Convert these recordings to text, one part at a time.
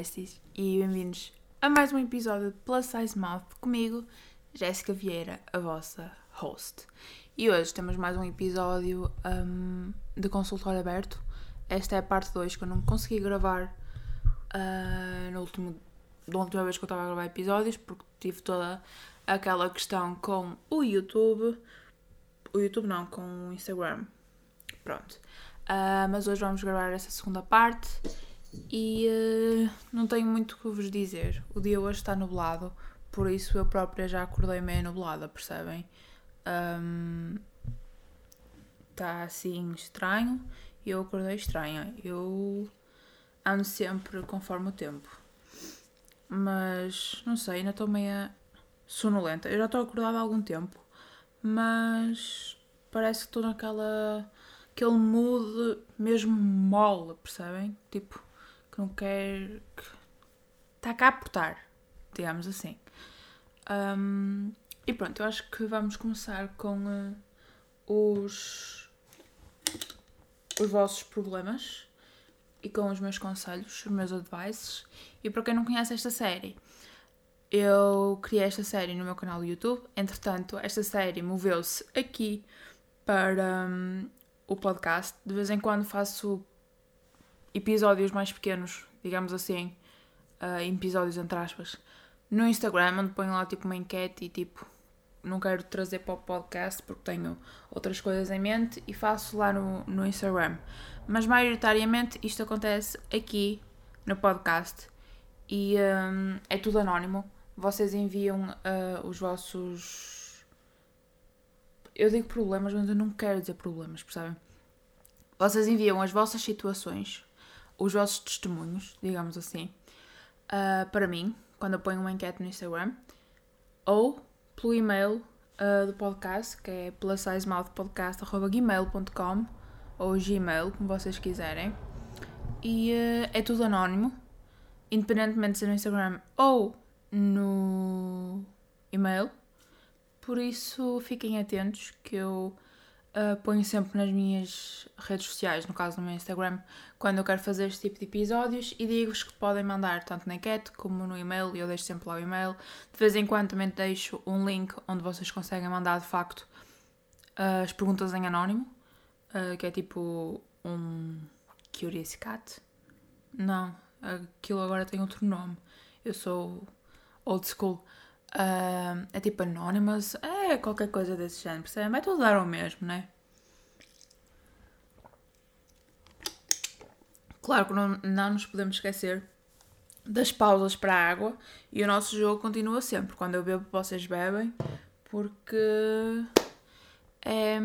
Besties e bem-vindos a mais um episódio de Plus Size Mouth comigo, Jéssica Vieira, a vossa host. E hoje temos mais um episódio um, de consultório aberto. Esta é a parte 2 que eu não consegui gravar uh, no último, da última vez que eu estava a gravar episódios, porque tive toda aquela questão com o YouTube. O YouTube não, com o Instagram. Pronto. Uh, mas hoje vamos gravar essa segunda parte e uh, não tenho muito o que vos dizer. O dia hoje está nublado, por isso eu própria já acordei meio nublada, percebem? Um, está assim estranho e eu acordei estranha. Eu ando sempre conforme o tempo. Mas não sei, ainda estou meio sonolenta. Eu já estou acordada há algum tempo, mas parece que estou naquela aquele mood mesmo mole, percebem? Tipo, não quer. que está cá a portar, digamos assim. Um, e pronto, eu acho que vamos começar com uh, os, os vossos problemas e com os meus conselhos, os meus advices. E para quem não conhece esta série, eu criei esta série no meu canal do YouTube. Entretanto, esta série moveu-se aqui para um, o podcast. De vez em quando faço episódios mais pequenos, digamos assim, uh, episódios entre aspas, no Instagram, onde ponho lá tipo uma enquete e tipo, não quero trazer para o podcast porque tenho outras coisas em mente e faço lá no, no Instagram. Mas maioritariamente isto acontece aqui no podcast e um, é tudo anónimo. Vocês enviam uh, os vossos eu digo problemas, mas eu não quero dizer problemas, percebem? Vocês enviam as vossas situações, os vossos testemunhos, digamos assim, uh, para mim, quando eu ponho uma enquete no Instagram, ou pelo e-mail uh, do podcast, que é plussizemouthpodcast.gmail.com ou gmail, como vocês quiserem. E uh, é tudo anónimo, independentemente de ser no Instagram ou no e-mail. Por isso, fiquem atentos que eu uh, ponho sempre nas minhas redes sociais, no caso no meu Instagram, quando eu quero fazer este tipo de episódios e digo-vos que podem mandar tanto na enquete como no e-mail, eu deixo sempre lá o e-mail. De vez em quando também deixo um link onde vocês conseguem mandar de facto uh, as perguntas em anónimo, uh, que é tipo um Curious Cat. Não, aquilo agora tem outro nome. Eu sou old school. Uh, é tipo Anonymous, é qualquer coisa desse género, percebem? Vai tudo dar ao mesmo, né? Claro que não, não nos podemos esquecer das pausas para a água e o nosso jogo continua sempre. Quando eu bebo, vocês bebem, porque é,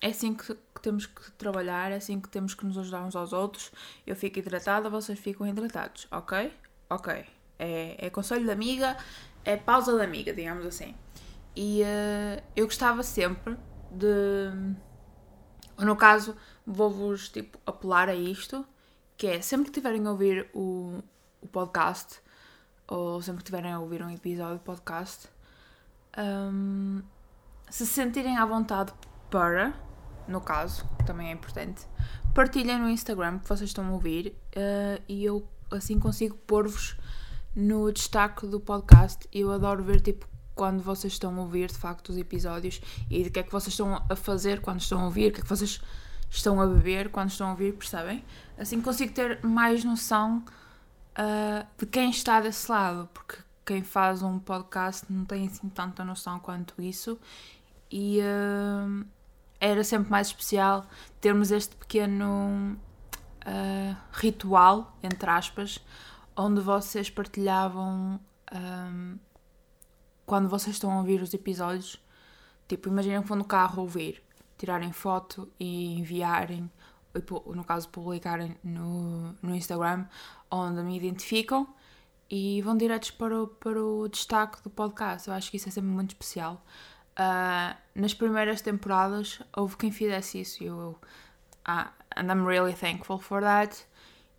é assim que, que temos que trabalhar, é assim que temos que nos ajudar uns aos outros. Eu fico hidratada, vocês ficam hidratados, ok? Ok. É, é conselho da amiga, é pausa da amiga, digamos assim. E uh, eu gostava sempre de. No caso, vou-vos tipo, apelar a isto, que é sempre que tiverem a ouvir o, o podcast, ou sempre que tiverem a ouvir um episódio do podcast, um, se sentirem à vontade para, no caso, que também é importante, partilhem no Instagram que vocês estão a ouvir uh, e eu assim consigo pôr-vos no destaque do podcast. Eu adoro ver tipo quando vocês estão a ouvir de facto os episódios e de que é que vocês estão a fazer quando estão a ouvir, o que é que vocês estão a beber quando estão a ouvir, percebem? Assim consigo ter mais noção uh, de quem está desse lado, porque quem faz um podcast não tem assim tanta noção quanto isso e uh, era sempre mais especial termos este pequeno uh, ritual, entre aspas, onde vocês partilhavam um, quando vocês estão a ouvir os episódios. Tipo, imaginem que vão no carro ouvir, tirarem foto e enviarem, no caso, publicarem no, no Instagram, onde me identificam e vão diretos para o, para o destaque do podcast. Eu acho que isso é sempre muito especial. Uh, nas primeiras temporadas houve quem fizesse isso e eu, uh, and I'm really thankful for that.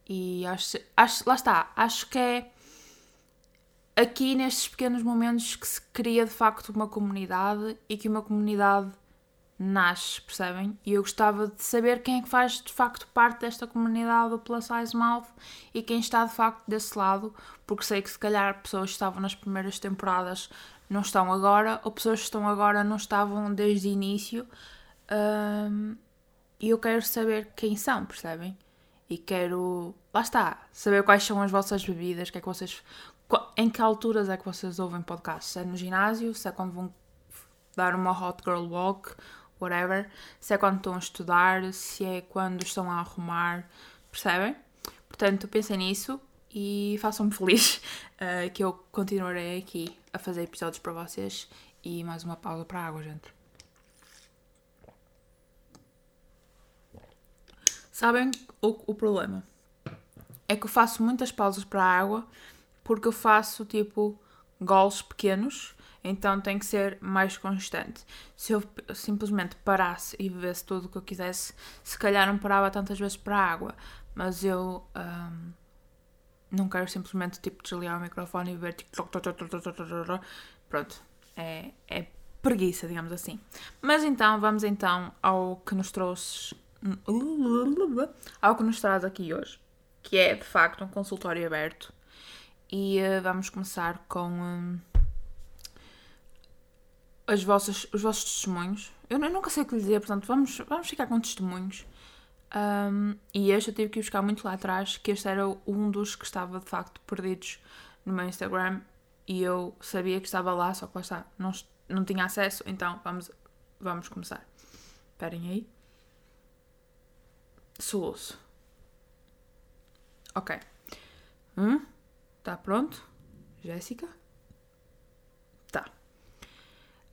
E acho, acho, lá está, acho que é aqui nestes pequenos momentos que se cria de facto uma comunidade e que uma comunidade nasce, percebem? E eu gostava de saber quem é que faz de facto parte desta comunidade do Plus Size Mouth e quem está de facto desse lado, porque sei que se calhar pessoas que estavam nas primeiras temporadas não estão agora, ou pessoas que estão agora não estavam desde o início. Um, e eu quero saber quem são, percebem? E quero, lá está, saber quais são as vossas bebidas, que é que vocês, em que alturas é que vocês ouvem podcast? Se é no ginásio, se é quando vão dar uma hot girl walk, whatever, se é quando estão a estudar, se é quando estão a arrumar, percebem? Portanto, pensem nisso e façam-me feliz uh, que eu continuarei aqui a fazer episódios para vocês e mais uma pausa para a água, gente. Sabem o, o problema? É que eu faço muitas pausas para a água porque eu faço tipo gols pequenos, então tem que ser mais constante. Se eu simplesmente parasse e bebesse tudo o que eu quisesse, se calhar não parava tantas vezes para a água, mas eu um, não quero simplesmente tipo desligar o microfone e ver tipo. Pronto, é, é preguiça, digamos assim. Mas então, vamos então ao que nos trouxe ao que nos traz aqui hoje, que é de facto um consultório aberto. E uh, vamos começar com um, as vossas, os vossos testemunhos. Eu, eu, nunca sei o que lhe dizer, portanto, vamos, vamos ficar com testemunhos. Um, e este eu tive que buscar muito lá atrás, que este era um dos que estava de facto perdidos no meu Instagram e eu sabia que estava lá, só que lá está, não, não tinha acesso, então vamos, vamos começar. Esperem aí. Soluço. Ok. Hum? Tá pronto? Jéssica? Tá.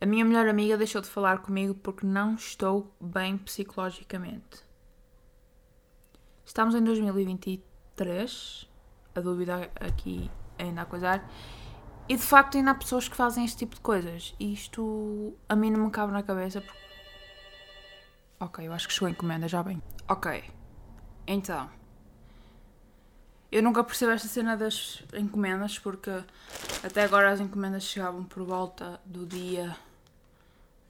A minha melhor amiga deixou de falar comigo porque não estou bem psicologicamente. Estamos em 2023. A dúvida aqui ainda a coisar. E de facto ainda há pessoas que fazem este tipo de coisas. E isto a mim não me cabe na cabeça porque Ok, eu acho que chegou a encomenda, já bem. Ok, então. Eu nunca percebo esta cena das encomendas porque até agora as encomendas chegavam por volta do dia.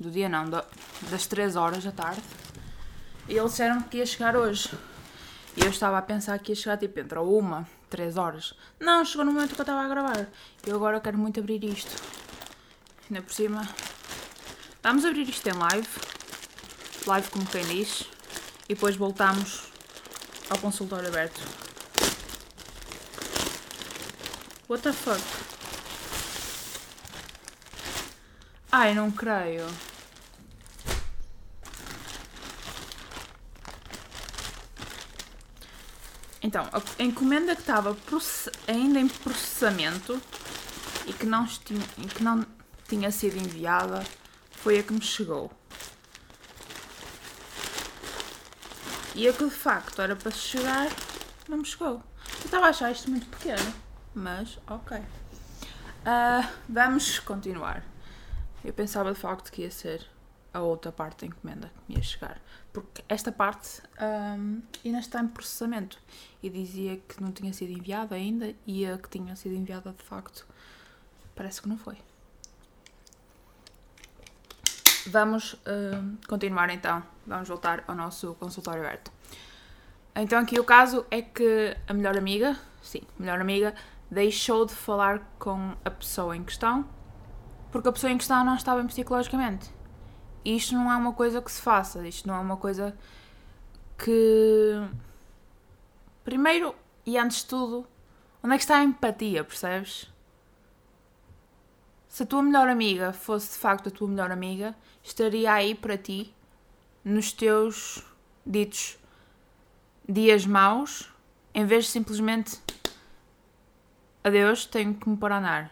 Do dia não, das 3 horas da tarde. E eles disseram que ia chegar hoje. E eu estava a pensar que ia chegar tipo entre uma, 3 horas. Não, chegou no momento que eu estava a gravar. Eu agora quero muito abrir isto. Ainda por cima. Vamos abrir isto em live live como quem diz, e depois voltamos ao consultório aberto. What the fuck? Ai, não creio. Então, a encomenda que estava ainda em processamento e que não, que não tinha sido enviada foi a que me chegou. E a que de facto era para chegar, não me chegou. Eu estava a achar isto muito pequeno, mas ok. Uh, vamos continuar. Eu pensava de facto que ia ser a outra parte da encomenda que me ia chegar. Porque esta parte um, ainda está em processamento. E dizia que não tinha sido enviada ainda e a que tinha sido enviada de facto parece que não foi. Vamos uh, continuar então. Vamos voltar ao nosso consultório aberto. Então aqui o caso é que a melhor amiga, sim, melhor amiga, deixou de falar com a pessoa em questão porque a pessoa em questão não estava bem psicologicamente. E isto não é uma coisa que se faça, isto não é uma coisa que. Primeiro e antes de tudo, onde é que está a empatia, percebes? Se a tua melhor amiga fosse de facto a tua melhor amiga, estaria aí para ti nos teus ditos dias maus, em vez de simplesmente adeus, tenho que me pôr a.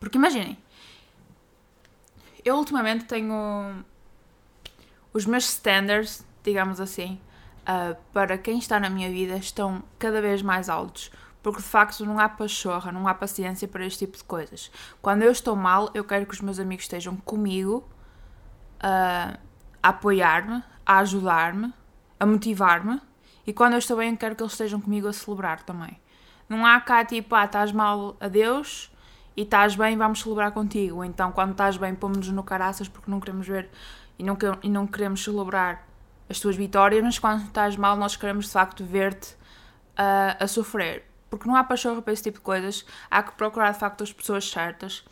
Porque imaginem, eu ultimamente tenho os meus standards, digamos assim, uh, para quem está na minha vida estão cada vez mais altos porque de facto não há pachorra, não há paciência para este tipo de coisas. Quando eu estou mal, eu quero que os meus amigos estejam comigo a apoiar-me, a ajudar-me, a motivar-me, e quando eu estou bem, quero que eles estejam comigo a celebrar também. Não há cá tipo, ah, estás mal, adeus, e estás bem, vamos celebrar contigo. Ou então, quando estás bem, pomos-nos no caraças porque não queremos ver e não, e não queremos celebrar as tuas vitórias, mas quando estás mal, nós queremos de facto ver-te uh, a sofrer. Porque não há pachorra para esse tipo de coisas, há que procurar de facto as pessoas certas.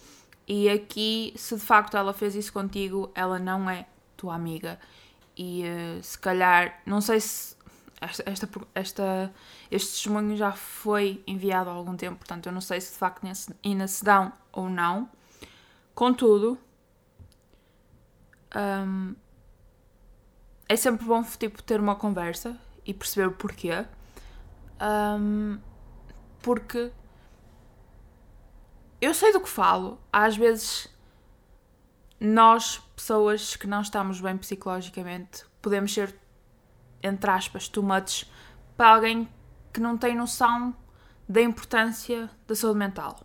E aqui, se de facto ela fez isso contigo, ela não é tua amiga. E uh, se calhar, não sei se esta, esta, este testemunho já foi enviado há algum tempo, portanto eu não sei se de facto ainda se dão ou não. Contudo, um, é sempre bom tipo, ter uma conversa e perceber o porquê. Um, porque eu sei do que falo. Às vezes, nós, pessoas que não estamos bem psicologicamente, podemos ser, entre aspas, too much para alguém que não tem noção da importância da saúde mental.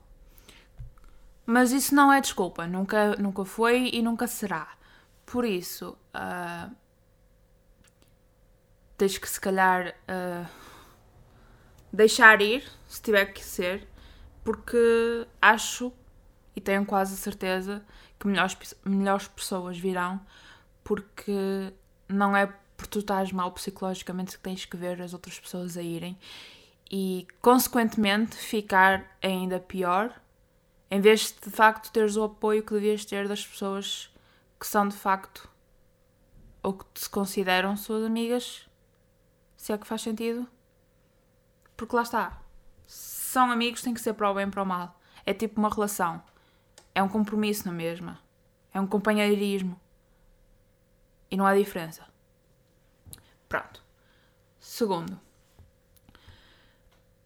Mas isso não é desculpa, nunca, nunca foi e nunca será. Por isso, uh, tens que se calhar uh, deixar ir, se tiver que ser, porque acho e tenho quase certeza que melhores, melhores pessoas virão, porque não é por tu estás mal psicologicamente que tens que ver as outras pessoas a irem e, consequentemente, ficar ainda pior, em vez de de facto teres o apoio que devias ter das pessoas que são de facto ou que se consideram suas amigas, se é que faz sentido. Porque lá está. São amigos, tem que ser para o bem e para o mal. É tipo uma relação. É um compromisso na mesma. É um companheirismo. E não há diferença. Pronto. Segundo.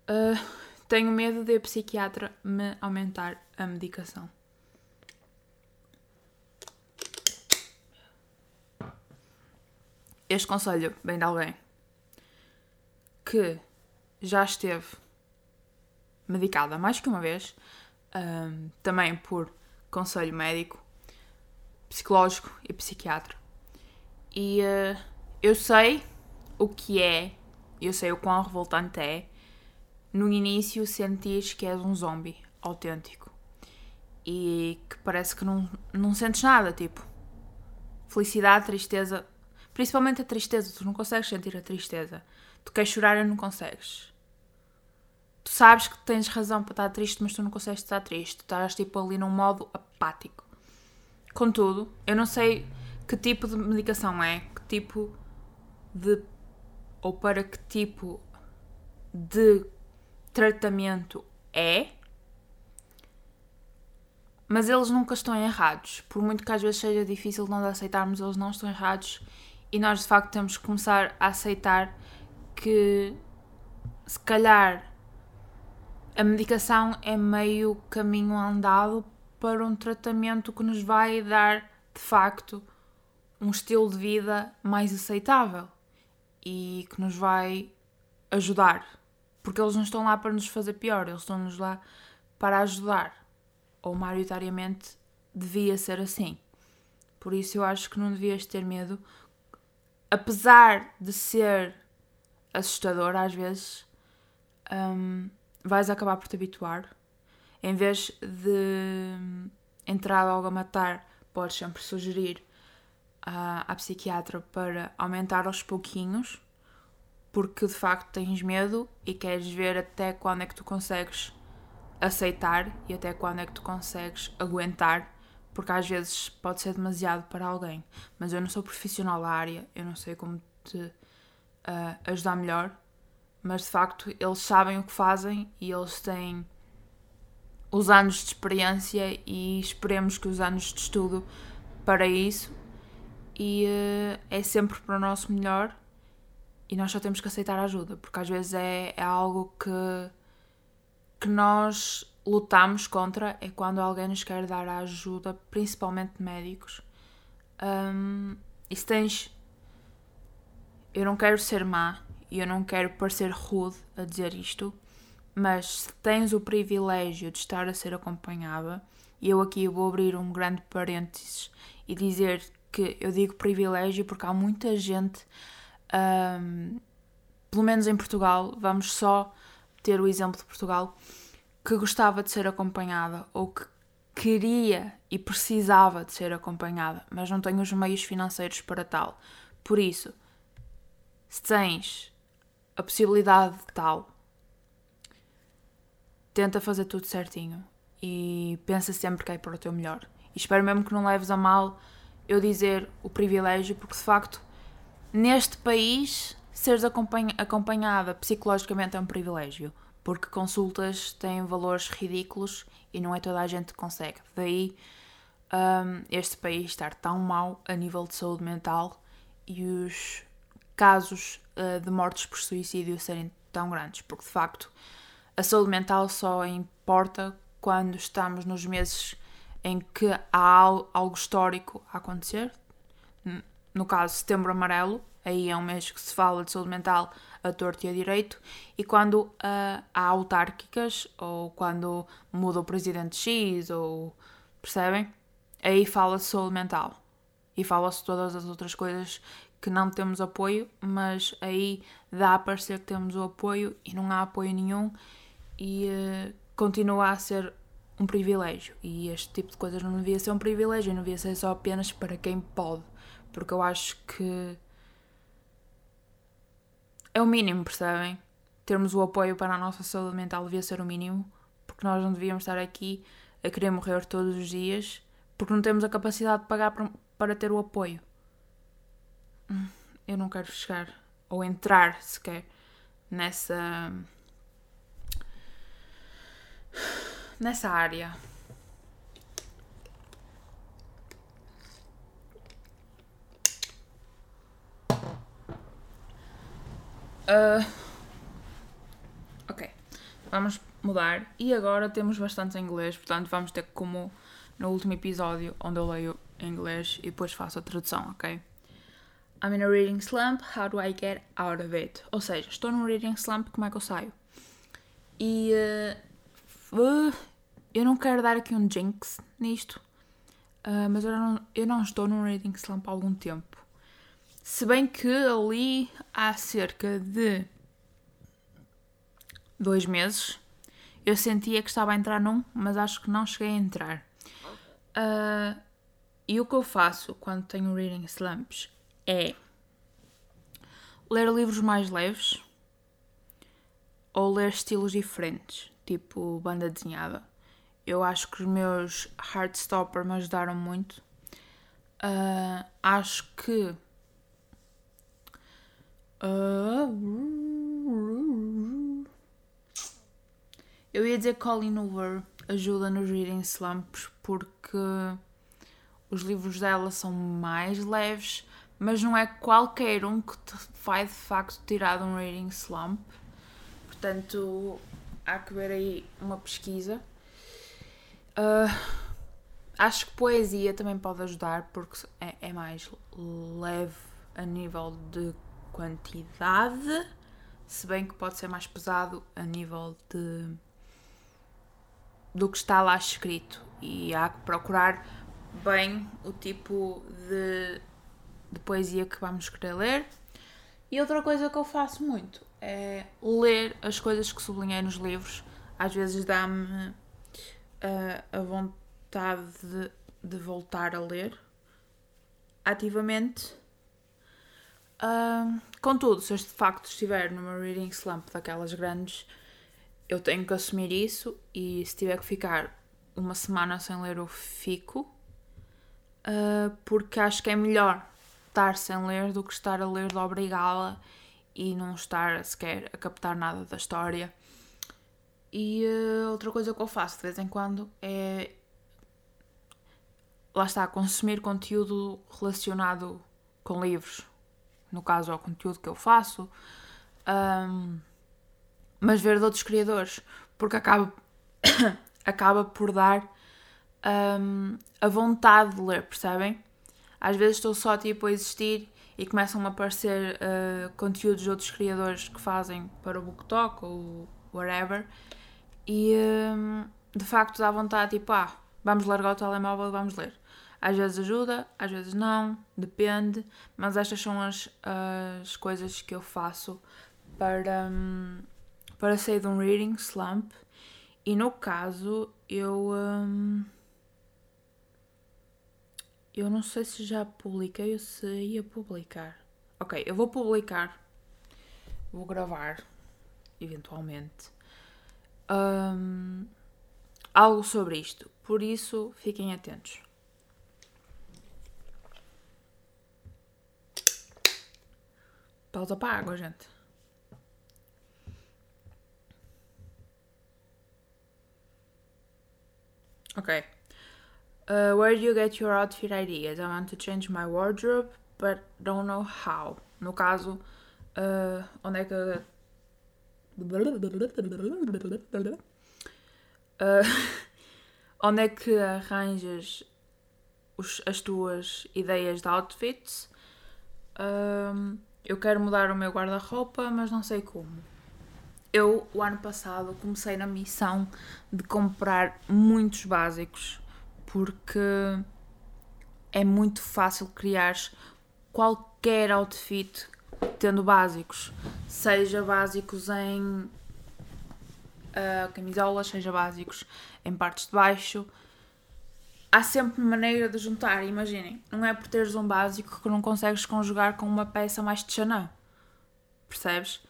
Uh, tenho medo de a psiquiatra me aumentar a medicação. Este conselho vem de alguém que já esteve medicada mais que uma vez, um, também por conselho médico, psicológico e psiquiatra. E uh, eu sei o que é, eu sei o quão revoltante é no início sentires que és um zombie autêntico e que parece que não, não sentes nada, tipo felicidade, tristeza, principalmente a tristeza, tu não consegues sentir a tristeza. Tu queres chorar e não consegues. Tu sabes que tens razão para estar triste, mas tu não consegues estar triste. Tu estás tipo ali num modo apático. Contudo, eu não sei que tipo de medicação é, que tipo de. ou para que tipo de tratamento é, mas eles nunca estão errados. Por muito que às vezes seja difícil nós aceitarmos, eles não estão errados e nós de facto temos que começar a aceitar que se calhar a medicação é meio caminho andado para um tratamento que nos vai dar de facto um estilo de vida mais aceitável e que nos vai ajudar. Porque eles não estão lá para nos fazer pior, eles estão-nos lá para ajudar. Ou maioritariamente devia ser assim. Por isso eu acho que não devias ter medo, apesar de ser assustador às vezes, um, vais acabar por te habituar. Em vez de entrar logo a matar, podes sempre sugerir à, à psiquiatra para aumentar aos pouquinhos, porque de facto tens medo e queres ver até quando é que tu consegues aceitar e até quando é que tu consegues aguentar, porque às vezes pode ser demasiado para alguém. Mas eu não sou profissional da área, eu não sei como te uh, ajudar melhor, mas de facto eles sabem o que fazem e eles têm os anos de experiência e esperemos que os anos de estudo para isso e uh, é sempre para o nosso melhor e nós só temos que aceitar a ajuda porque às vezes é, é algo que que nós lutamos contra é quando alguém nos quer dar ajuda, principalmente médicos. Um, e se tens eu não quero ser má e eu não quero parecer rude a dizer isto, mas se tens o privilégio de estar a ser acompanhada, e eu aqui vou abrir um grande parênteses e dizer que eu digo privilégio porque há muita gente, um, pelo menos em Portugal, vamos só ter o exemplo de Portugal, que gostava de ser acompanhada ou que queria e precisava de ser acompanhada, mas não tenho os meios financeiros para tal. Por isso, se tens a possibilidade de tal, tenta fazer tudo certinho e pensa sempre que é para o teu melhor. E espero mesmo que não leves a mal eu dizer o privilégio, porque de facto, neste país, seres acompanhada psicologicamente é um privilégio, porque consultas têm valores ridículos e não é toda a gente que consegue. Daí um, este país estar tão mau a nível de saúde mental e os casos uh, de mortes por suicídio serem tão grandes, porque de facto a saúde mental só importa quando estamos nos meses em que há algo histórico a acontecer. No caso, Setembro Amarelo, aí é um mês que se fala de saúde mental a torto e a direito, e quando uh, há autárquicas, ou quando muda o presidente X, ou percebem? Aí fala-se saúde mental. E fala-se todas as outras coisas que não temos apoio, mas aí dá a parecer que temos o apoio e não há apoio nenhum e uh, continua a ser um privilégio. E este tipo de coisas não devia ser um privilégio, não devia ser só apenas para quem pode. Porque eu acho que é o mínimo, percebem? Termos o apoio para a nossa saúde mental devia ser o mínimo, porque nós não devíamos estar aqui a querer morrer todos os dias, porque não temos a capacidade de pagar para ter o apoio. Eu não quero chegar ou entrar sequer nessa nessa área. Uh, ok, vamos mudar. E agora temos bastante inglês, portanto vamos ter como no último episódio, onde eu leio em inglês e depois faço a tradução, ok? I'm in a reading slump, how do I get out of it? Ou seja, estou num reading slump, como é que eu saio? E uh, Uh, eu não quero dar aqui um jinx nisto, uh, mas eu não, eu não estou num rating slump há algum tempo. Se bem que ali há cerca de dois meses eu sentia que estava a entrar num, mas acho que não cheguei a entrar. Uh, e o que eu faço quando tenho reading slumps é ler livros mais leves ou ler estilos diferentes tipo banda desenhada. Eu acho que os meus Heartstopper me ajudaram muito. Uh, acho que. Uh, eu ia dizer Colin Hoover ajuda nos reading slumps porque os livros dela são mais leves, mas não é qualquer um que te vai de facto tirar de um reading slump. Portanto, há que ver aí uma pesquisa. Uh, acho que poesia também pode ajudar porque é, é mais leve a nível de quantidade, se bem que pode ser mais pesado a nível de do que está lá escrito e há que procurar bem o tipo de, de poesia que vamos querer ler. E outra coisa que eu faço muito é ler as coisas que sublinhei nos livros. Às vezes dá-me uh, a vontade de, de, voltar a ler ativamente. Uh, contudo, se eu de facto estiver numa reading slump daquelas grandes, eu tenho que assumir isso e se tiver que ficar uma semana sem ler, eu fico. Uh, porque acho que é melhor estar sem ler do que estar a ler de obrigá-la e não estar sequer a captar nada da história. E uh, outra coisa que eu faço de vez em quando é. Lá está, consumir conteúdo relacionado com livros. No caso, ao conteúdo que eu faço. Um, mas ver de outros criadores. Porque acaba, acaba por dar um, a vontade de ler, percebem? Às vezes estou só tipo a existir e começam a aparecer uh, conteúdos de outros criadores que fazem para o BookTok ou whatever e um, de facto dá vontade tipo, ah, vamos largar o telemóvel e vamos ler. Às vezes ajuda, às vezes não, depende, mas estas são as, as coisas que eu faço para, um, para sair de um reading slump e no caso, eu. hum, eu não sei se já publiquei ou se ia publicar. Ok, eu vou publicar. Vou gravar, eventualmente. hum, algo sobre isto. Por isso, fiquem atentos. Pausa para a água, gente. Ok. Uh, where do you get your outfit ideas? I want to change my wardrobe, but don't know how. No caso, uh, onde é que. Uh, onde é que arranjas os- as tuas ideias de outfits? Um, eu quero mudar o meu guarda-roupa, mas não sei como. Eu, o ano passado, comecei na missão de comprar muitos básicos, porque é muito fácil criar qualquer outfit tendo básicos, seja básicos em ah, camisolas, seja básicos em partes de baixo. Há sempre maneira de juntar, imaginem, não é por teres um básico que não consegues conjugar com uma peça mais de Chanel. Percebes?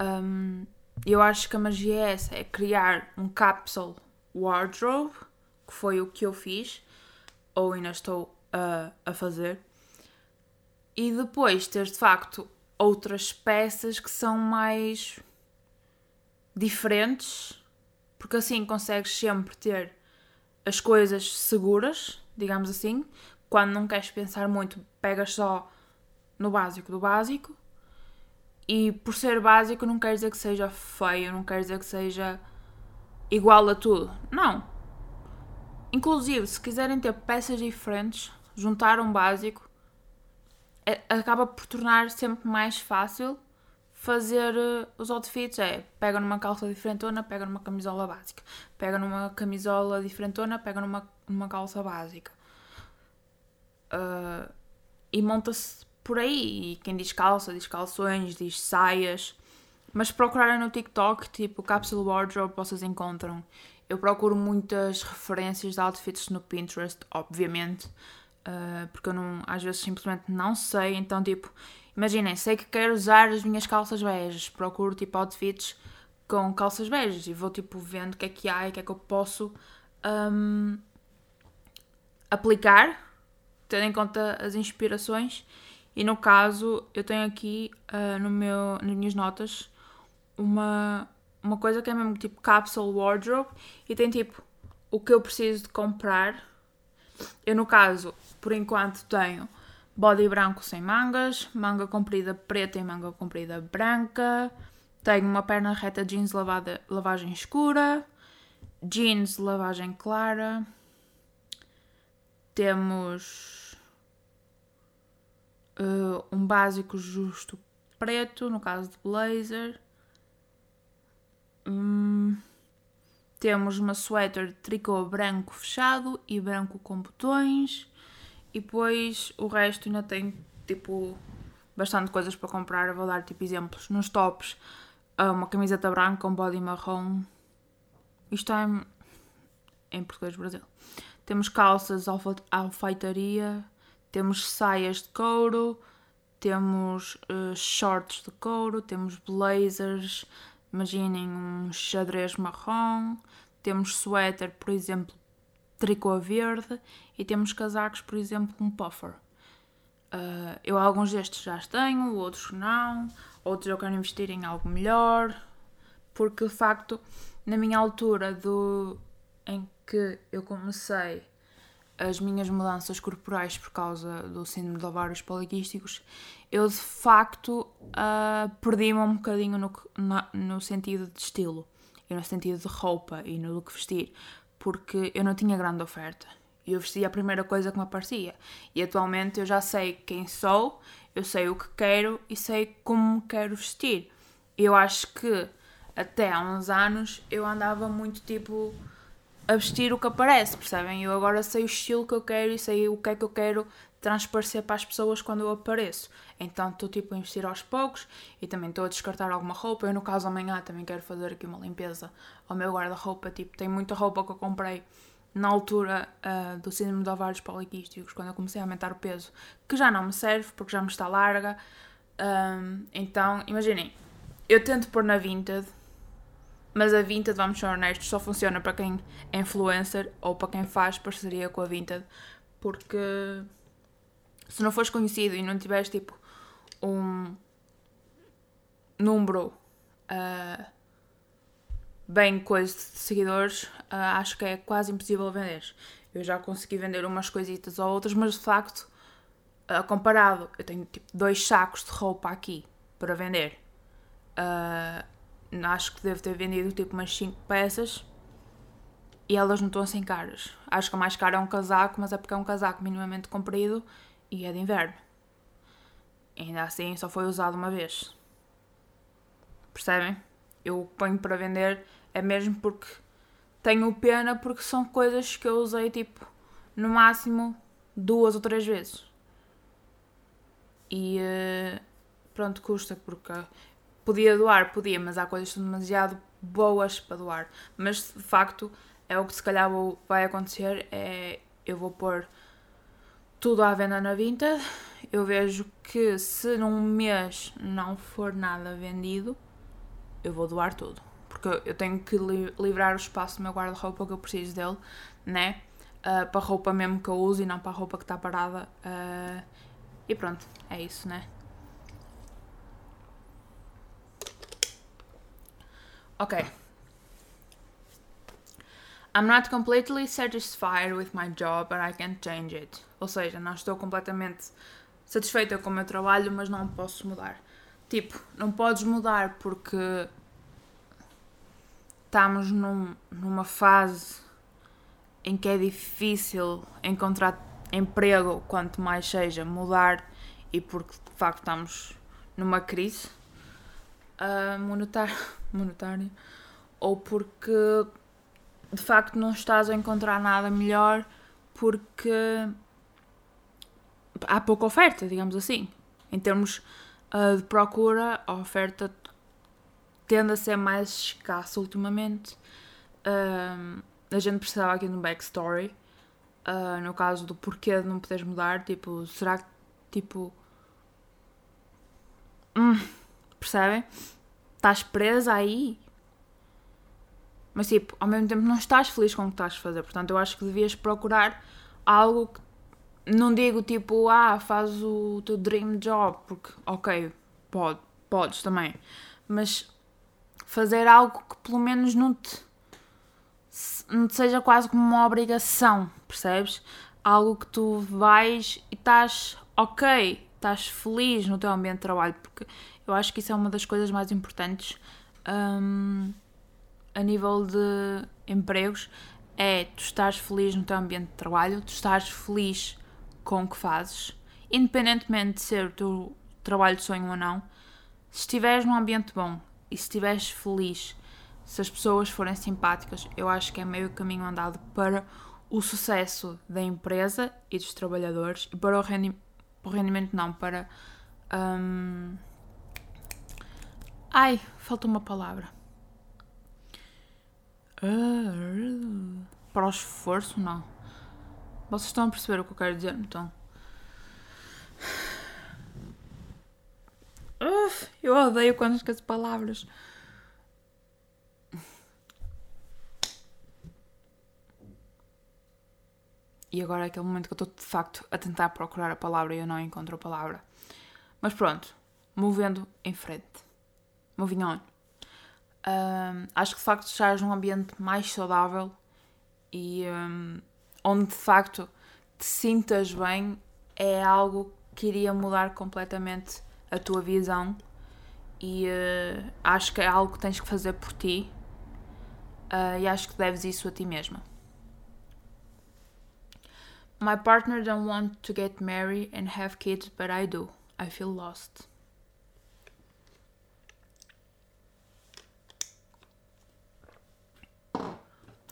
Hum, eu acho que a magia é essa, é criar um capsule wardrobe, que foi o que eu fiz, ou ainda estou a, a fazer, e depois teres de facto outras peças que são mais diferentes, porque assim consegues sempre ter as coisas seguras, digamos assim. Quando não queres pensar muito, pegas só no básico do básico. E por ser básico não quer dizer que seja feio, não quer dizer que seja igual a tudo. Não. Inclusive, se quiserem ter peças diferentes, juntar um básico, é- acaba por tornar sempre mais fácil fazer eh, os outfits. É, pega numa calça diferentona, pega numa camisola básica. Pega numa camisola diferentona, pega numa, numa calça básica. Ah, e monta-se por aí. E quem diz calça, diz calções, diz saias. Mas procurarem no TikTok, tipo Capsule Wardrobe, vocês encontram. Eu procuro muitas referências de outfits no Pinterest, obviamente. ah, porque eu não, às vezes simplesmente não sei. Então, tipo, imaginem, sei que quero usar as minhas calças beijas. Procuro tipo outfits com calças beijas e vou tipo vendo o que é que há e o que é que eu posso ahm, aplicar, tendo em conta as inspirações. E no caso, eu tenho aqui ah, no meu, nas minhas notas uma, uma coisa que é mesmo tipo capsule wardrobe e tem tipo o que eu preciso de comprar. Eu, no caso, por enquanto, tenho body branco sem mangas, manga comprida preta e manga comprida branca. Tenho uma perna reta jeans lavada, lavagem escura, jeans lavagem clara. Temos eh, um básico justo preto, no caso de blazer. Hum, temos uma sweater de tricô branco fechado e branco com botões. E depois o resto ainda tem tipo bastante coisas para comprar. Eu vou dar tipo exemplos. Nos tops, uma camiseta branca, um body marrom. Isto é em, em português Brasil. Temos calças, alfa- alfaiataria, temos saias de couro, temos eh, shorts de couro, temos blazers, imaginem um xadrez marrom, temos suéter, por exemplo, tricô verde e temos casacos, por exemplo, um puffer. Ah, eu alguns destes já tenho, outros não, outros eu quero investir em algo melhor, porque de facto, na minha altura do em que eu comecei as minhas mudanças corporais por causa do síndrome de ovários poliquísticos, eu de facto ah, perdi-me um bocadinho no, na- no sentido de estilo e no sentido de roupa e no que vestir, porque eu não tinha grande oferta. Eu vestia a primeira coisa que me aparecia. E atualmente eu já sei quem sou, eu sei o que quero e sei como quero vestir. Eu acho que até há uns anos eu andava muito tipo a vestir o que aparece, percebem? Eu agora sei o estilo que eu quero e sei o que é que eu quero transparecer para as pessoas quando eu apareço. Então estou tipo a investir aos poucos e também estou a descartar alguma roupa. Eu no caso amanhã também quero fazer aqui uma limpeza ao meu guarda-roupa. Tipo, tem muita roupa que eu comprei na altura uh, do síndrome de ovários poliquísticos, quando eu comecei a aumentar o peso, que já não me serve porque já me está larga. Um, então, imaginem, eu tento pôr na Vinted, mas a Vinted, vamos ser honestos, só funciona para quem é influencer ou para quem faz parceria com a Vinted, porque se não fores conhecido e não tiveres tipo um número uh, bem coisa de seguidores, uh, acho que é quase impossível vender. Eu já consegui vender umas coisitas ou outras, mas de facto, uh, comparado, eu tenho tipo dois sacos de roupa aqui para vender. Acho que devo ter vendido tipo umas 5 peças e elas não estão assim caras. Acho que a mais cara é um casaco, mas é porque é um casaco minimamente comprido e é de inverno. Ainda assim, só foi usado uma vez. Percebem? Eu ponho para vender é mesmo porque tenho pena porque são coisas que eu usei tipo no máximo duas ou três vezes. E uh, pronto, custa porque podia doar, podia, mas há coisas que são demasiado boas para doar. Mas de facto é o que se calhar vai acontecer é eu vou pôr tudo à venda na Vinted. Eu vejo que se num mês não for nada vendido, eu vou doar tudo. Porque eu tenho que li livrar o espaço do meu guarda-roupa que eu preciso dele, né? Uh, para a roupa mesmo que eu uso e não para a roupa que está parada. Uh, e pronto, é isso, né? Ok. I'm not completely satisfied with my job, but I can't change it. Ou seja, não estou completamente satisfeita com o meu trabalho, mas não posso mudar. Tipo, não podes mudar porque estamos num, numa fase em que é difícil encontrar emprego, quanto mais seja mudar, e porque de facto estamos numa crise uh, monetária, monetária, ou porque de facto não estás a encontrar nada melhor porque há pouca oferta, digamos assim. Em termos uh, de procura, a oferta tende a ser mais escassa ultimamente. Uh, a gente precisava aqui de um backstory. Uh, no caso do porquê de não poderes mudar, tipo, será que tipo. Hum, percebem? Estás presa aí? Mas tipo, ao mesmo tempo não estás feliz com o que estás a fazer. Portanto, eu acho que devias procurar algo que. Não digo tipo, ah, faz o teu dream job, porque, ok, pode, podes também. Mas fazer algo que pelo menos não te, não te seja quase como uma obrigação, percebes? Algo que tu vais e estás ok, estás feliz no teu ambiente de trabalho, porque eu acho que isso é uma das coisas mais importantes. Um, a nível de empregos é tu estás feliz no teu ambiente de trabalho, tu estás feliz com o que fazes, independentemente de ser o teu trabalho de sonho ou não. Se estiveres num ambiente bom e se estiveres feliz, se as pessoas forem simpáticas, eu acho que é meio caminho andado para o sucesso da empresa e dos trabalhadores e para o, rendi o rendimento, não, para. Um... Ai, falta uma palavra para o esforço, não. Vocês estão a perceber o que eu quero dizer, então? Uf, eu odeio quando esqueço palavras. E agora é aquele momento que eu estou de facto a tentar procurar a palavra e eu não encontro a palavra. Mas pronto, movendo em frente. Moving on. Um, acho que de facto estás num ambiente mais saudável e um, onde de facto te sintas bem é algo que iria mudar completamente a tua visão e uh, acho que é algo que tens que fazer por ti uh, e acho que deves isso a ti mesma. My partner don't want to get married and have kids, but I do. I feel lost.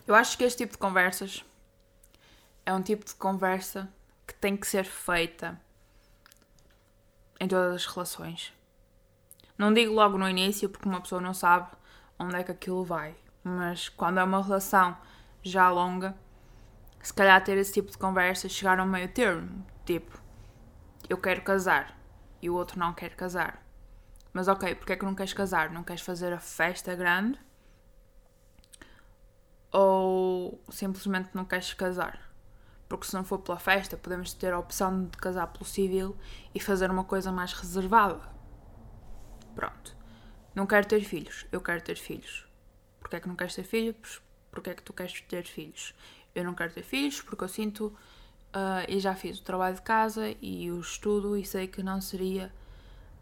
Eu acho que este tipo de conversas é um tipo de conversa que tem que ser feita em todas as relações. Não digo logo no início porque uma pessoa não sabe onde é que aquilo vai, mas quando é uma relação já longa, se calhar ter esse tipo de conversa chegar ao meio termo, tipo, eu quero casar e o outro não quer casar. Mas ok, porque é que não queres casar? Não queres fazer a festa grande? Ou simplesmente não queres casar? Porque se não for pela festa, podemos ter a opção de casar pelo civil e fazer uma coisa mais reservada. Pronto. Não quero ter filhos. Eu quero ter filhos. Porquê é que não queres ter filhos? Porquê é que tu queres ter filhos? Eu não quero ter filhos porque eu sinto uh, e já fiz o trabalho de casa e o estudo e sei que não seria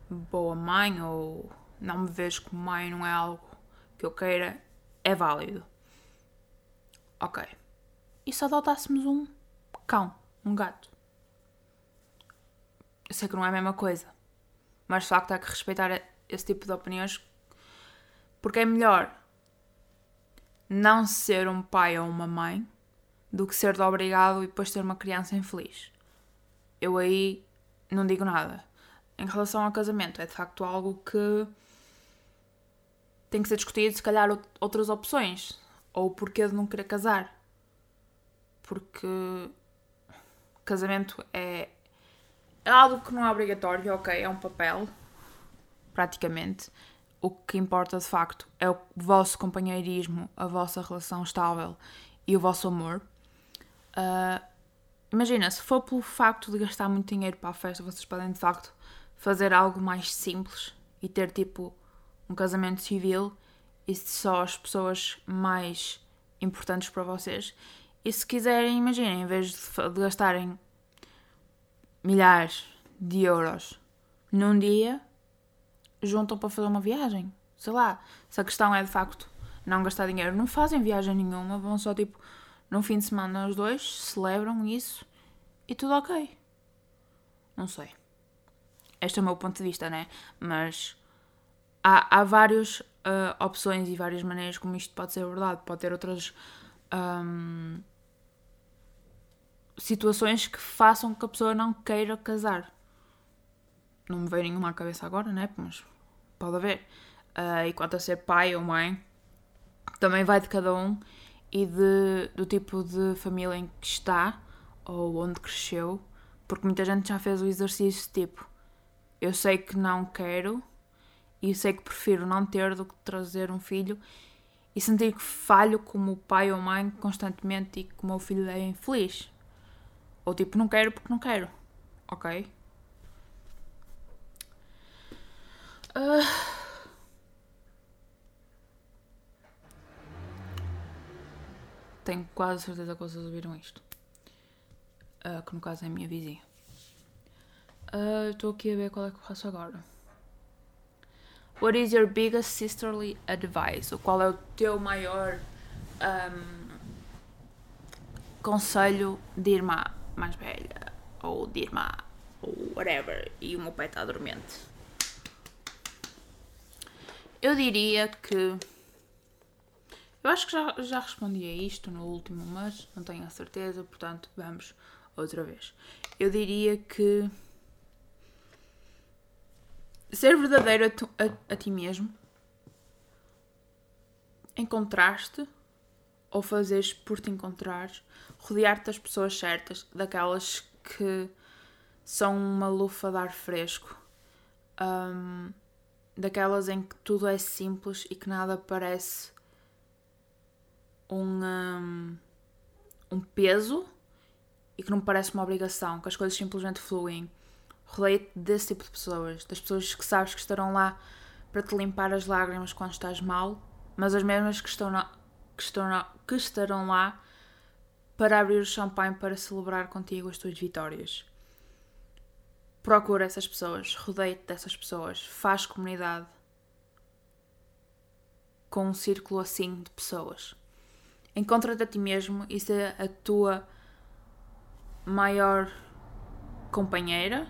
boa mãe ou não me vejo como mãe, não é algo que eu queira, é válido. Ok. E se adotássemos um cão, um gato? Eu sei que não é a mesma coisa, mas de facto há que respeitar esse tipo de opiniões porque é melhor não ser um pai ou uma mãe do que ser de obrigado e depois ter uma criança infeliz. Eu aí não digo nada. Em relação ao casamento, é de facto algo que tem que ser discutido, se calhar outras opções. Ou o porquê de não querer casar. Porque casamento é, é algo que não é obrigatório, ok, é um papel, praticamente. O que importa de facto é o vosso companheirismo, a vossa relação estável e o vosso amor. Uh, imagina, se for pelo facto de gastar muito dinheiro para a festa, vocês podem de facto fazer algo mais simples e ter tipo um casamento civil e só as pessoas mais importantes para vocês. E se quiserem, imaginem, em vez de, gastarem milhares de euros num dia, juntam para fazer uma viagem. Sei lá, se a questão é de facto não gastar dinheiro, não fazem viagem nenhuma, vão só tipo num fim de semana os dois, celebram isso e tudo ok. Não sei. Este é o meu ponto de vista, né? Mas há, há várias uh, opções e várias maneiras como isto pode ser verdade. Pode ter outras um, situações que façam que a pessoa não queira casar. Não me veio nenhuma à cabeça agora, né? Mas pode haver. Uh, e quanto a ser pai ou mãe, também vai de cada um e de, do tipo de família em que está ou onde cresceu, porque muita gente já fez o exercício tipo: eu sei que não quero e sei que prefiro não ter do que trazer um filho e sentir que falho como pai ou mãe constantemente e que o meu filho é infeliz. Ou tipo, não quero porque não quero. Ok? Uh... Tenho quase certeza que vocês ouviram isto. Uh, que no caso é a minha vizinha. Ah, estou uh, aqui a ver qual é que eu faço agora. What is your biggest sisterly advice? qual é o teu maior um, conselho de irmã mais velha? Ou de irmã? Ou whatever. E o meu pai está dormente. Eu diria que eu acho que já, já respondi a isto no último, mas não tenho a certeza, portanto, vamos outra vez. Eu diria que ser verdadeiro a, tu, a, a ti mesmo, encontrar-te ou fazeres por te encontrares, rodear-te das pessoas certas, daquelas que são uma lufa de ar fresco, um, daquelas em que tudo é simples e que nada parece um, um, um peso e que não parece uma obrigação, que as coisas simplesmente fluem. Rodeia-te desse tipo de pessoas, das pessoas que sabes que estarão lá para te limpar as lágrimas quando estás mal, mas as mesmas que, estão na, que, estão na, que estarão lá para abrir o champanhe para celebrar contigo as tuas vitórias. Procura essas pessoas, rodeia-te dessas pessoas, faz comunidade com um círculo assim de pessoas. Encontra-te a ti mesmo e se a tua maior companheira,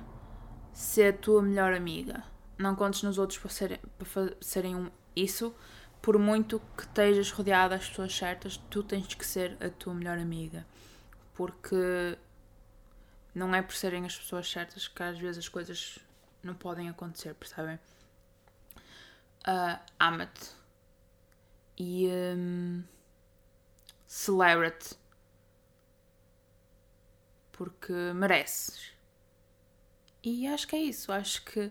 se a tua melhor amiga. Não contes nos outros para serem, para serem isso, por muito que estejas rodeada das pessoas certas, tu tens que ser a tua melhor amiga. Porque não é por serem as pessoas certas que às vezes as coisas não podem acontecer, percebem? Uh, Ama-te. E um, celebra-te. Porque mereces. E acho que é isso. Acho que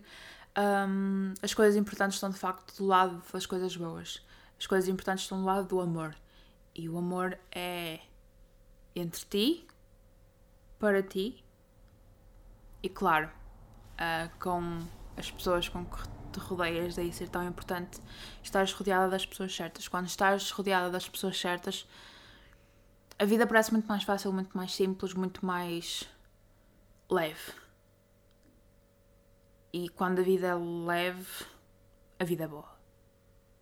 um, as coisas importantes estão de facto do lado das coisas boas. As coisas importantes estão do lado do amor. E o amor é entre ti, para ti e, claro, uh, com as pessoas com que te rodeias. Daí ser tão importante estar rodeada das pessoas certas. Quando estás rodeada das pessoas certas, a vida parece muito mais fácil, muito mais simples, muito mais leve. E quando a vida é leve, a vida é boa.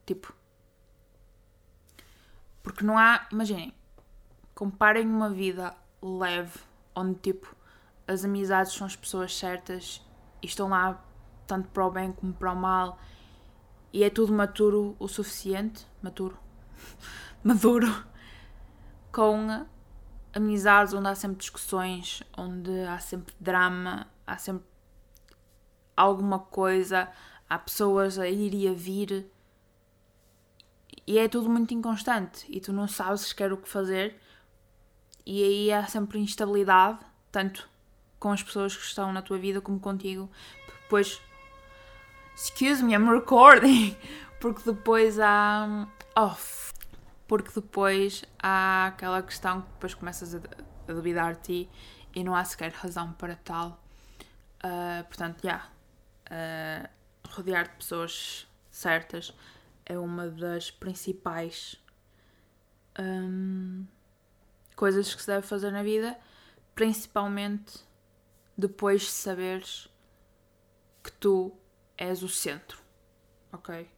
Tipo. Porque não há. Imaginem. Comparem uma vida leve, onde tipo. As amizades são as pessoas certas e estão lá tanto para o bem como para o mal e é tudo maturo o suficiente. Maturo. Maduro. Com amizades onde há sempre discussões, onde há sempre drama, há sempre alguma coisa, há pessoas a ir e a vir e é tudo muito inconstante e tu não sabes sequer o que fazer e aí há sempre instabilidade, tanto com as pessoas que estão na tua vida como contigo. Depois, excuse me, I'm recording, porque depois há. Oh, porque depois há aquela questão que depois começas a, a duvidar de ti e não há sequer razão para tal. Uh, portanto, já. Yeah, uh, rodear de pessoas certas é uma das principais um, coisas que se deve fazer na vida, principalmente depois de saberes que tu és o centro, ok?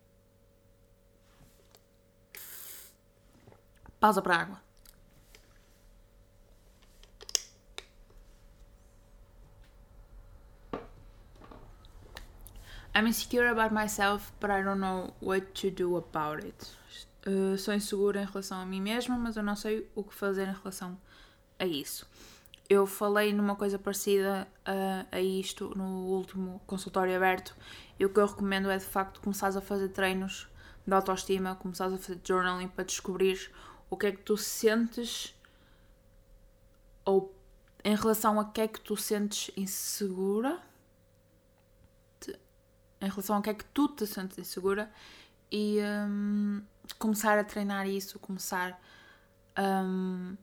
Pausa para a água. I'm insecure about myself, but I don't know what to do about it. Uh, sou insegura em relação a mim mesma, mas eu não sei o que fazer em relação a isso. Eu falei numa coisa parecida uh, a isto no último consultório aberto. E o que eu recomendo é de facto começares a fazer treinos de autoestima, começares a fazer journaling para descobrir o que é que tu sentes ou em relação a que é que tu sentes insegura em relação ao que é que tu te sentes insegura e um, começar a treinar isso, começar um,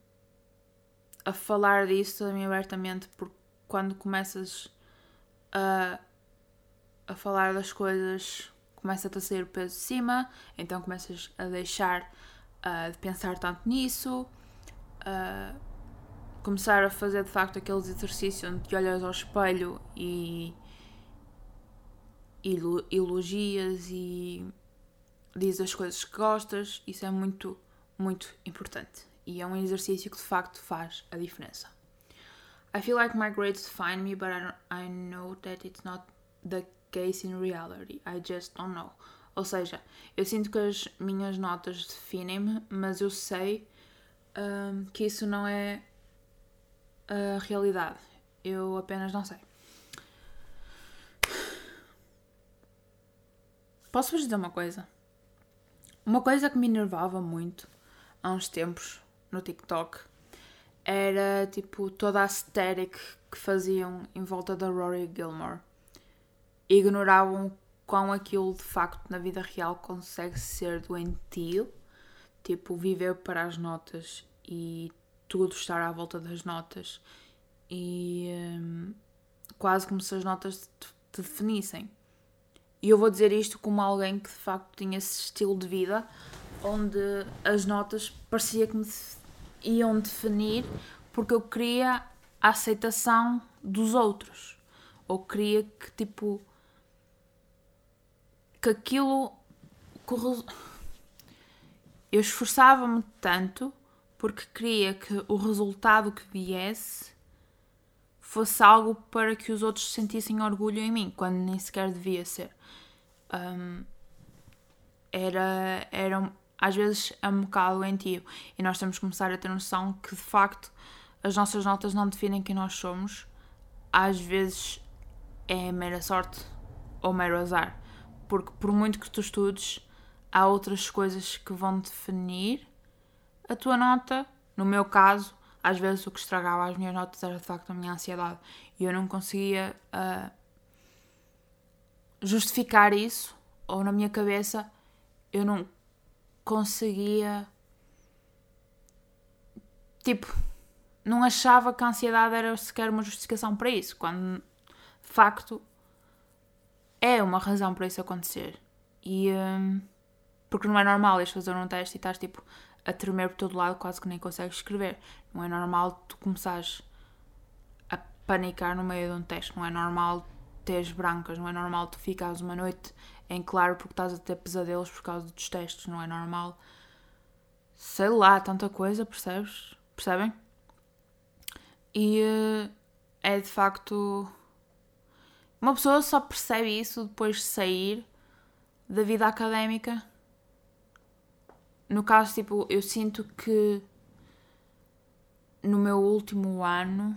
a falar disso também abertamente, porque quando começas a, a falar das coisas, começa-te a sair o peso de cima, então começas a deixar uh, de pensar tanto nisso. Uh, começar a fazer de facto aqueles exercícios onde te olhas ao espelho e elogias e diz as coisas que gostas, isso é muito, muito importante. E é um exercício que de facto faz a diferença. I feel like my grades define me, but I, I know that it's not the case in reality. I just don't know. Ou seja, eu sinto que as minhas notas definem-me, mas eu sei um, que isso não é a realidade. Eu apenas não sei. Posso-vos dizer uma coisa? Uma coisa que me enervava muito há uns tempos no TikTok era tipo toda a aesthetic que faziam em volta da Rory Gilmore. Ignoravam quão aquilo de facto na vida real consegue ser doentio, tipo viver para as notas e tudo estar à volta das notas e hum, quase como se as notas te definissem. E eu vou dizer isto como alguém que de facto tinha esse estilo de vida, onde as notas parecia que me iam definir porque eu queria a aceitação dos outros. Ou queria que tipo. que aquilo. Eu esforçava-me tanto porque queria que o resultado que viesse fosse algo para que os outros sentissem orgulho em mim, quando nem sequer devia ser. Um, era, era às vezes é um bocado doentio e nós temos que começar a ter noção que de facto as nossas notas não definem quem nós somos. Às vezes é mera sorte ou mero azar, porque por muito que tu estudes, há outras coisas que vão definir a tua nota. No meu caso, às vezes o que estragava as minhas notas era de facto a minha ansiedade e eu não conseguia uh, justificar isso, ou na minha cabeça eu não conseguia. Tipo, não achava que a ansiedade era sequer uma justificação para isso, quando de facto é uma razão para isso acontecer. E. Um, porque não é normal ires fazer um teste e estás tipo a tremer por todo lado, quase que nem consegues escrever. Não é normal tu começares a panicar no meio de um teste. Não é normal teres brancas. Não é normal tu ficares uma noite em claro porque estás a ter pesadelos por causa dos testes. Não é normal. Sei lá, tanta coisa, percebes? Percebem? E uh, é de facto. Uma pessoa só percebe isso depois de sair da vida académica no caso, tipo, eu sinto que no meu último ano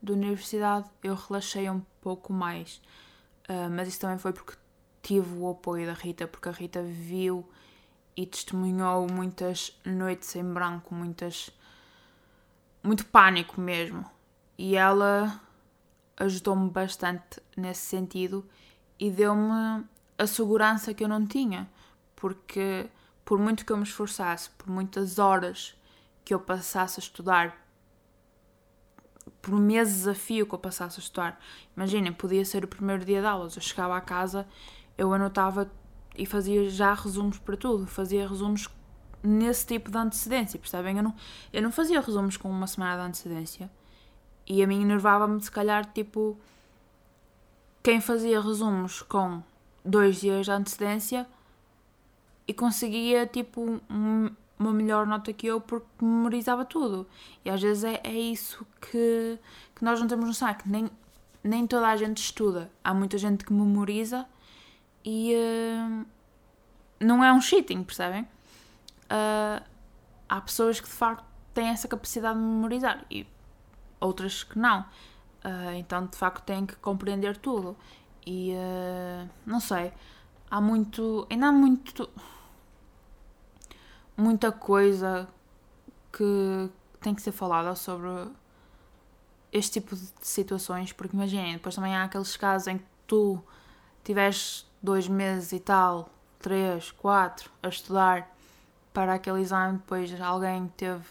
de universidade eu relaxei um pouco mais. Uh, mas isso também foi porque tive o apoio da Rita, porque a Rita viu e testemunhou muitas noites em branco, muitas. muito pânico mesmo. E ela ajudou-me bastante nesse sentido e deu-me a segurança que eu não tinha, porque por muito que eu me esforçasse, por muitas horas que eu passasse a estudar, por meses a fio que eu passasse a estudar, imaginem, podia ser o primeiro dia de aulas, eu chegava à casa, eu anotava e fazia já resumos para tudo, fazia resumos nesse tipo de antecedência, percebem? Eu não, eu não fazia resumos com uma semana de antecedência. E a mim enervava-me se calhar tipo quem fazia resumos com dois dias de antecedência e conseguia tipo uma melhor nota que eu porque memorizava tudo. E às vezes é, é isso que, que nós não temos noção, é que nem, nem toda a gente estuda. Há muita gente que memoriza e uh, não é um cheating, percebem? Uh, há pessoas que de facto têm essa capacidade de memorizar e outras que não. Uh, então de facto têm que compreender tudo. E não sei, há muito. Ainda há muito muita coisa que tem que ser falada sobre este tipo de situações, porque imaginem, depois também há aqueles casos em que tu tiveres dois meses e tal, três, quatro, a estudar para aquele exame, depois alguém teve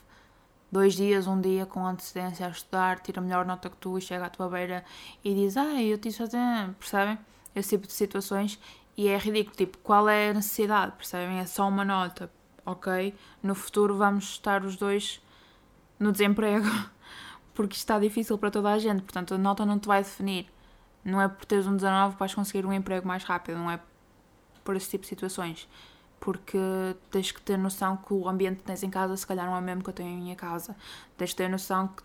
dois dias, um dia com antecedência a estudar, tira a melhor nota que tu e chega à tua beira e diz, ah, eu te fazer, percebem? Esse tipo de situações e é ridículo, tipo, qual é a necessidade, percebem? É só uma nota, ok, no futuro vamos estar os dois no desemprego, porque está difícil para toda a gente, portanto a nota não te vai definir. Não é por teres um 19 que vais conseguir um emprego mais rápido, não é por esse tipo de situações. Porque tens que ter noção que o ambiente que tens em casa se calhar não é mesmo que eu tenho em minha casa. Tens que ter noção que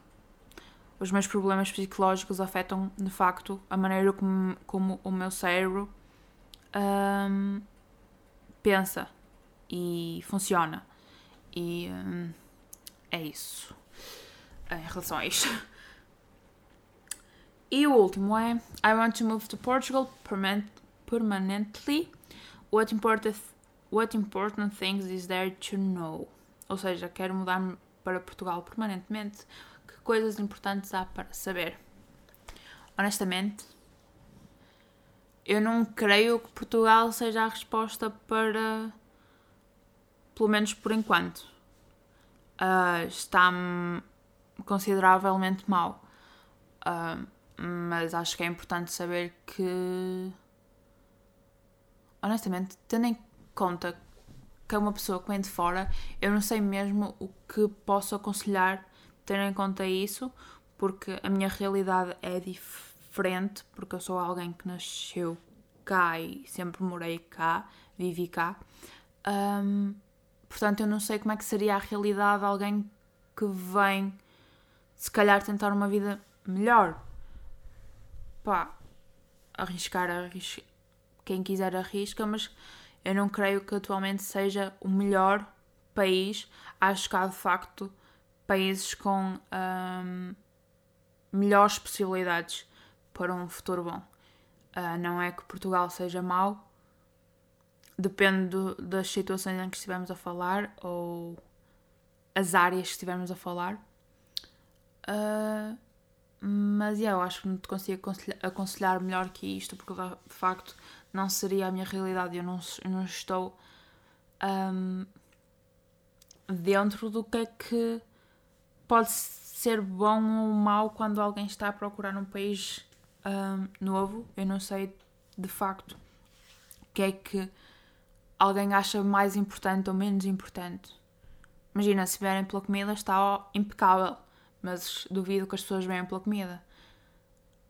os meus problemas psicológicos afetam de facto a maneira como, como o meu cérebro hum, pensa e funciona. E hum, é isso em relação a isto. E o último é I want to move to Portugal permanently. What important, what important things is there to know? Ou seja, quero mudar para Portugal permanentemente. Que coisas importantes há para saber? Honestamente, eu não creio que Portugal seja a resposta para pelo menos por enquanto, uh, está consideravelmente mal. Uh, mas acho que é importante saber que, honestamente, tendo em conta que é uma pessoa que vem de fora, eu não sei mesmo o que posso aconselhar tendo em conta isso, porque a minha realidade é diferente, porque eu sou alguém que nasceu cá e sempre morei cá, vivi cá. Um, Portanto, eu não sei como é que seria a realidade de alguém que vem, se calhar, tentar uma vida melhor. Pá, arriscar, arriscar. Quem quiser arrisca, mas eu não creio que atualmente seja o melhor país. Acho que há de facto países com um, melhores possibilidades para um futuro bom. Uh, não é que Portugal seja mau, depende do, das situações em que estivermos a falar ou as áreas que estivermos a falar. Uh, mas yeah, eu acho que não te consigo aconselhar, aconselhar melhor que isto, porque de facto não seria a minha realidade. Eu não, eu não estou um, dentro do que é que pode ser bom ou mau quando alguém está a procurar um país um, novo. Eu não sei de facto o que é que alguém acha mais importante ou menos importante. Imagina, se vierem pela comida está impecável, mas duvido que as pessoas venham pela comida.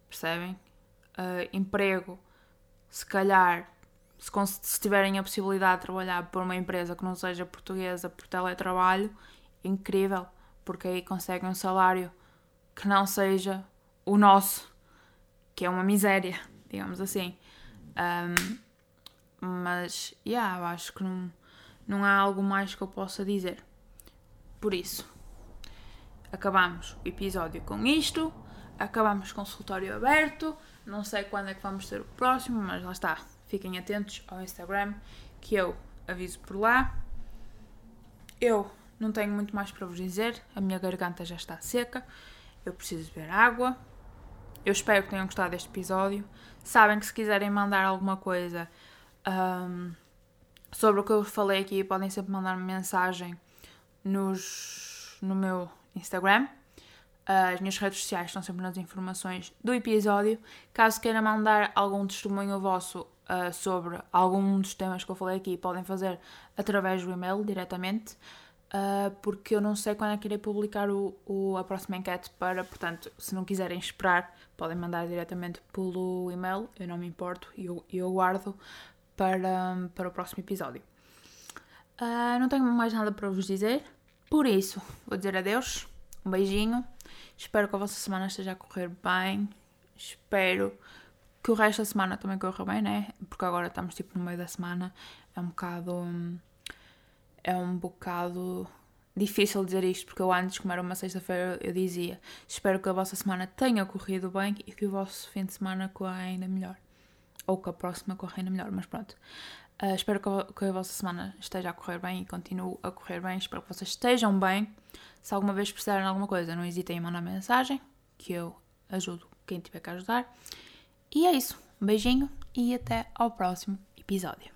Percebem? Uh, emprego, se calhar, se, se tiverem a possibilidade de trabalhar por uma empresa que não seja portuguesa por teletrabalho, incrível, porque aí conseguem um salário que não seja o nosso, que é uma miséria, digamos assim. Um, mas, yeah, eu acho que não, não há algo mais que eu possa dizer. Por isso, acabamos o episódio com isto, acabamos o consultório aberto. Não sei quando é que vamos ter o próximo, mas lá está. Fiquem atentos ao Instagram que eu aviso por lá. Eu não tenho muito mais para vos dizer, a minha garganta já está seca, eu preciso beber água. Eu espero que tenham gostado deste episódio. Sabem que se quiserem mandar alguma coisa um, sobre o que eu falei aqui, podem sempre mandar -me mensagem nos, no meu Instagram. As minhas redes sociais estão sempre nas informações do episódio. Caso queiram mandar algum testemunho vosso uh, sobre algum dos temas que eu falei aqui, podem fazer através do e-mail diretamente. Uh, porque eu não sei quando é que irei publicar o, o, a próxima enquete para, portanto, se não quiserem esperar, podem mandar diretamente pelo e-mail, eu não me importo e eu, eu guardo para, para o próximo episódio. Uh, não tenho mais nada para vos dizer, por isso vou dizer adeus, um beijinho, espero que a vossa semana esteja a correr bem, espero que o resto da semana também corra bem, né? Porque agora estamos tipo no meio da semana, é um bocado. É um bocado difícil dizer isto, porque eu antes, como era uma sexta-feira, eu dizia: Espero que a vossa semana tenha corrido bem e que o vosso fim de semana corra ainda melhor. Ou que a próxima corra ainda melhor, mas pronto. Uh, espero que a, que a, vossa semana esteja a correr bem e continue a correr bem. Espero que vocês estejam bem. Se alguma vez precisarem de alguma coisa, não hesitem em mandar mensagem, que eu ajudo quem tiver que ajudar. E é isso. Um beijinho e até ao próximo episódio.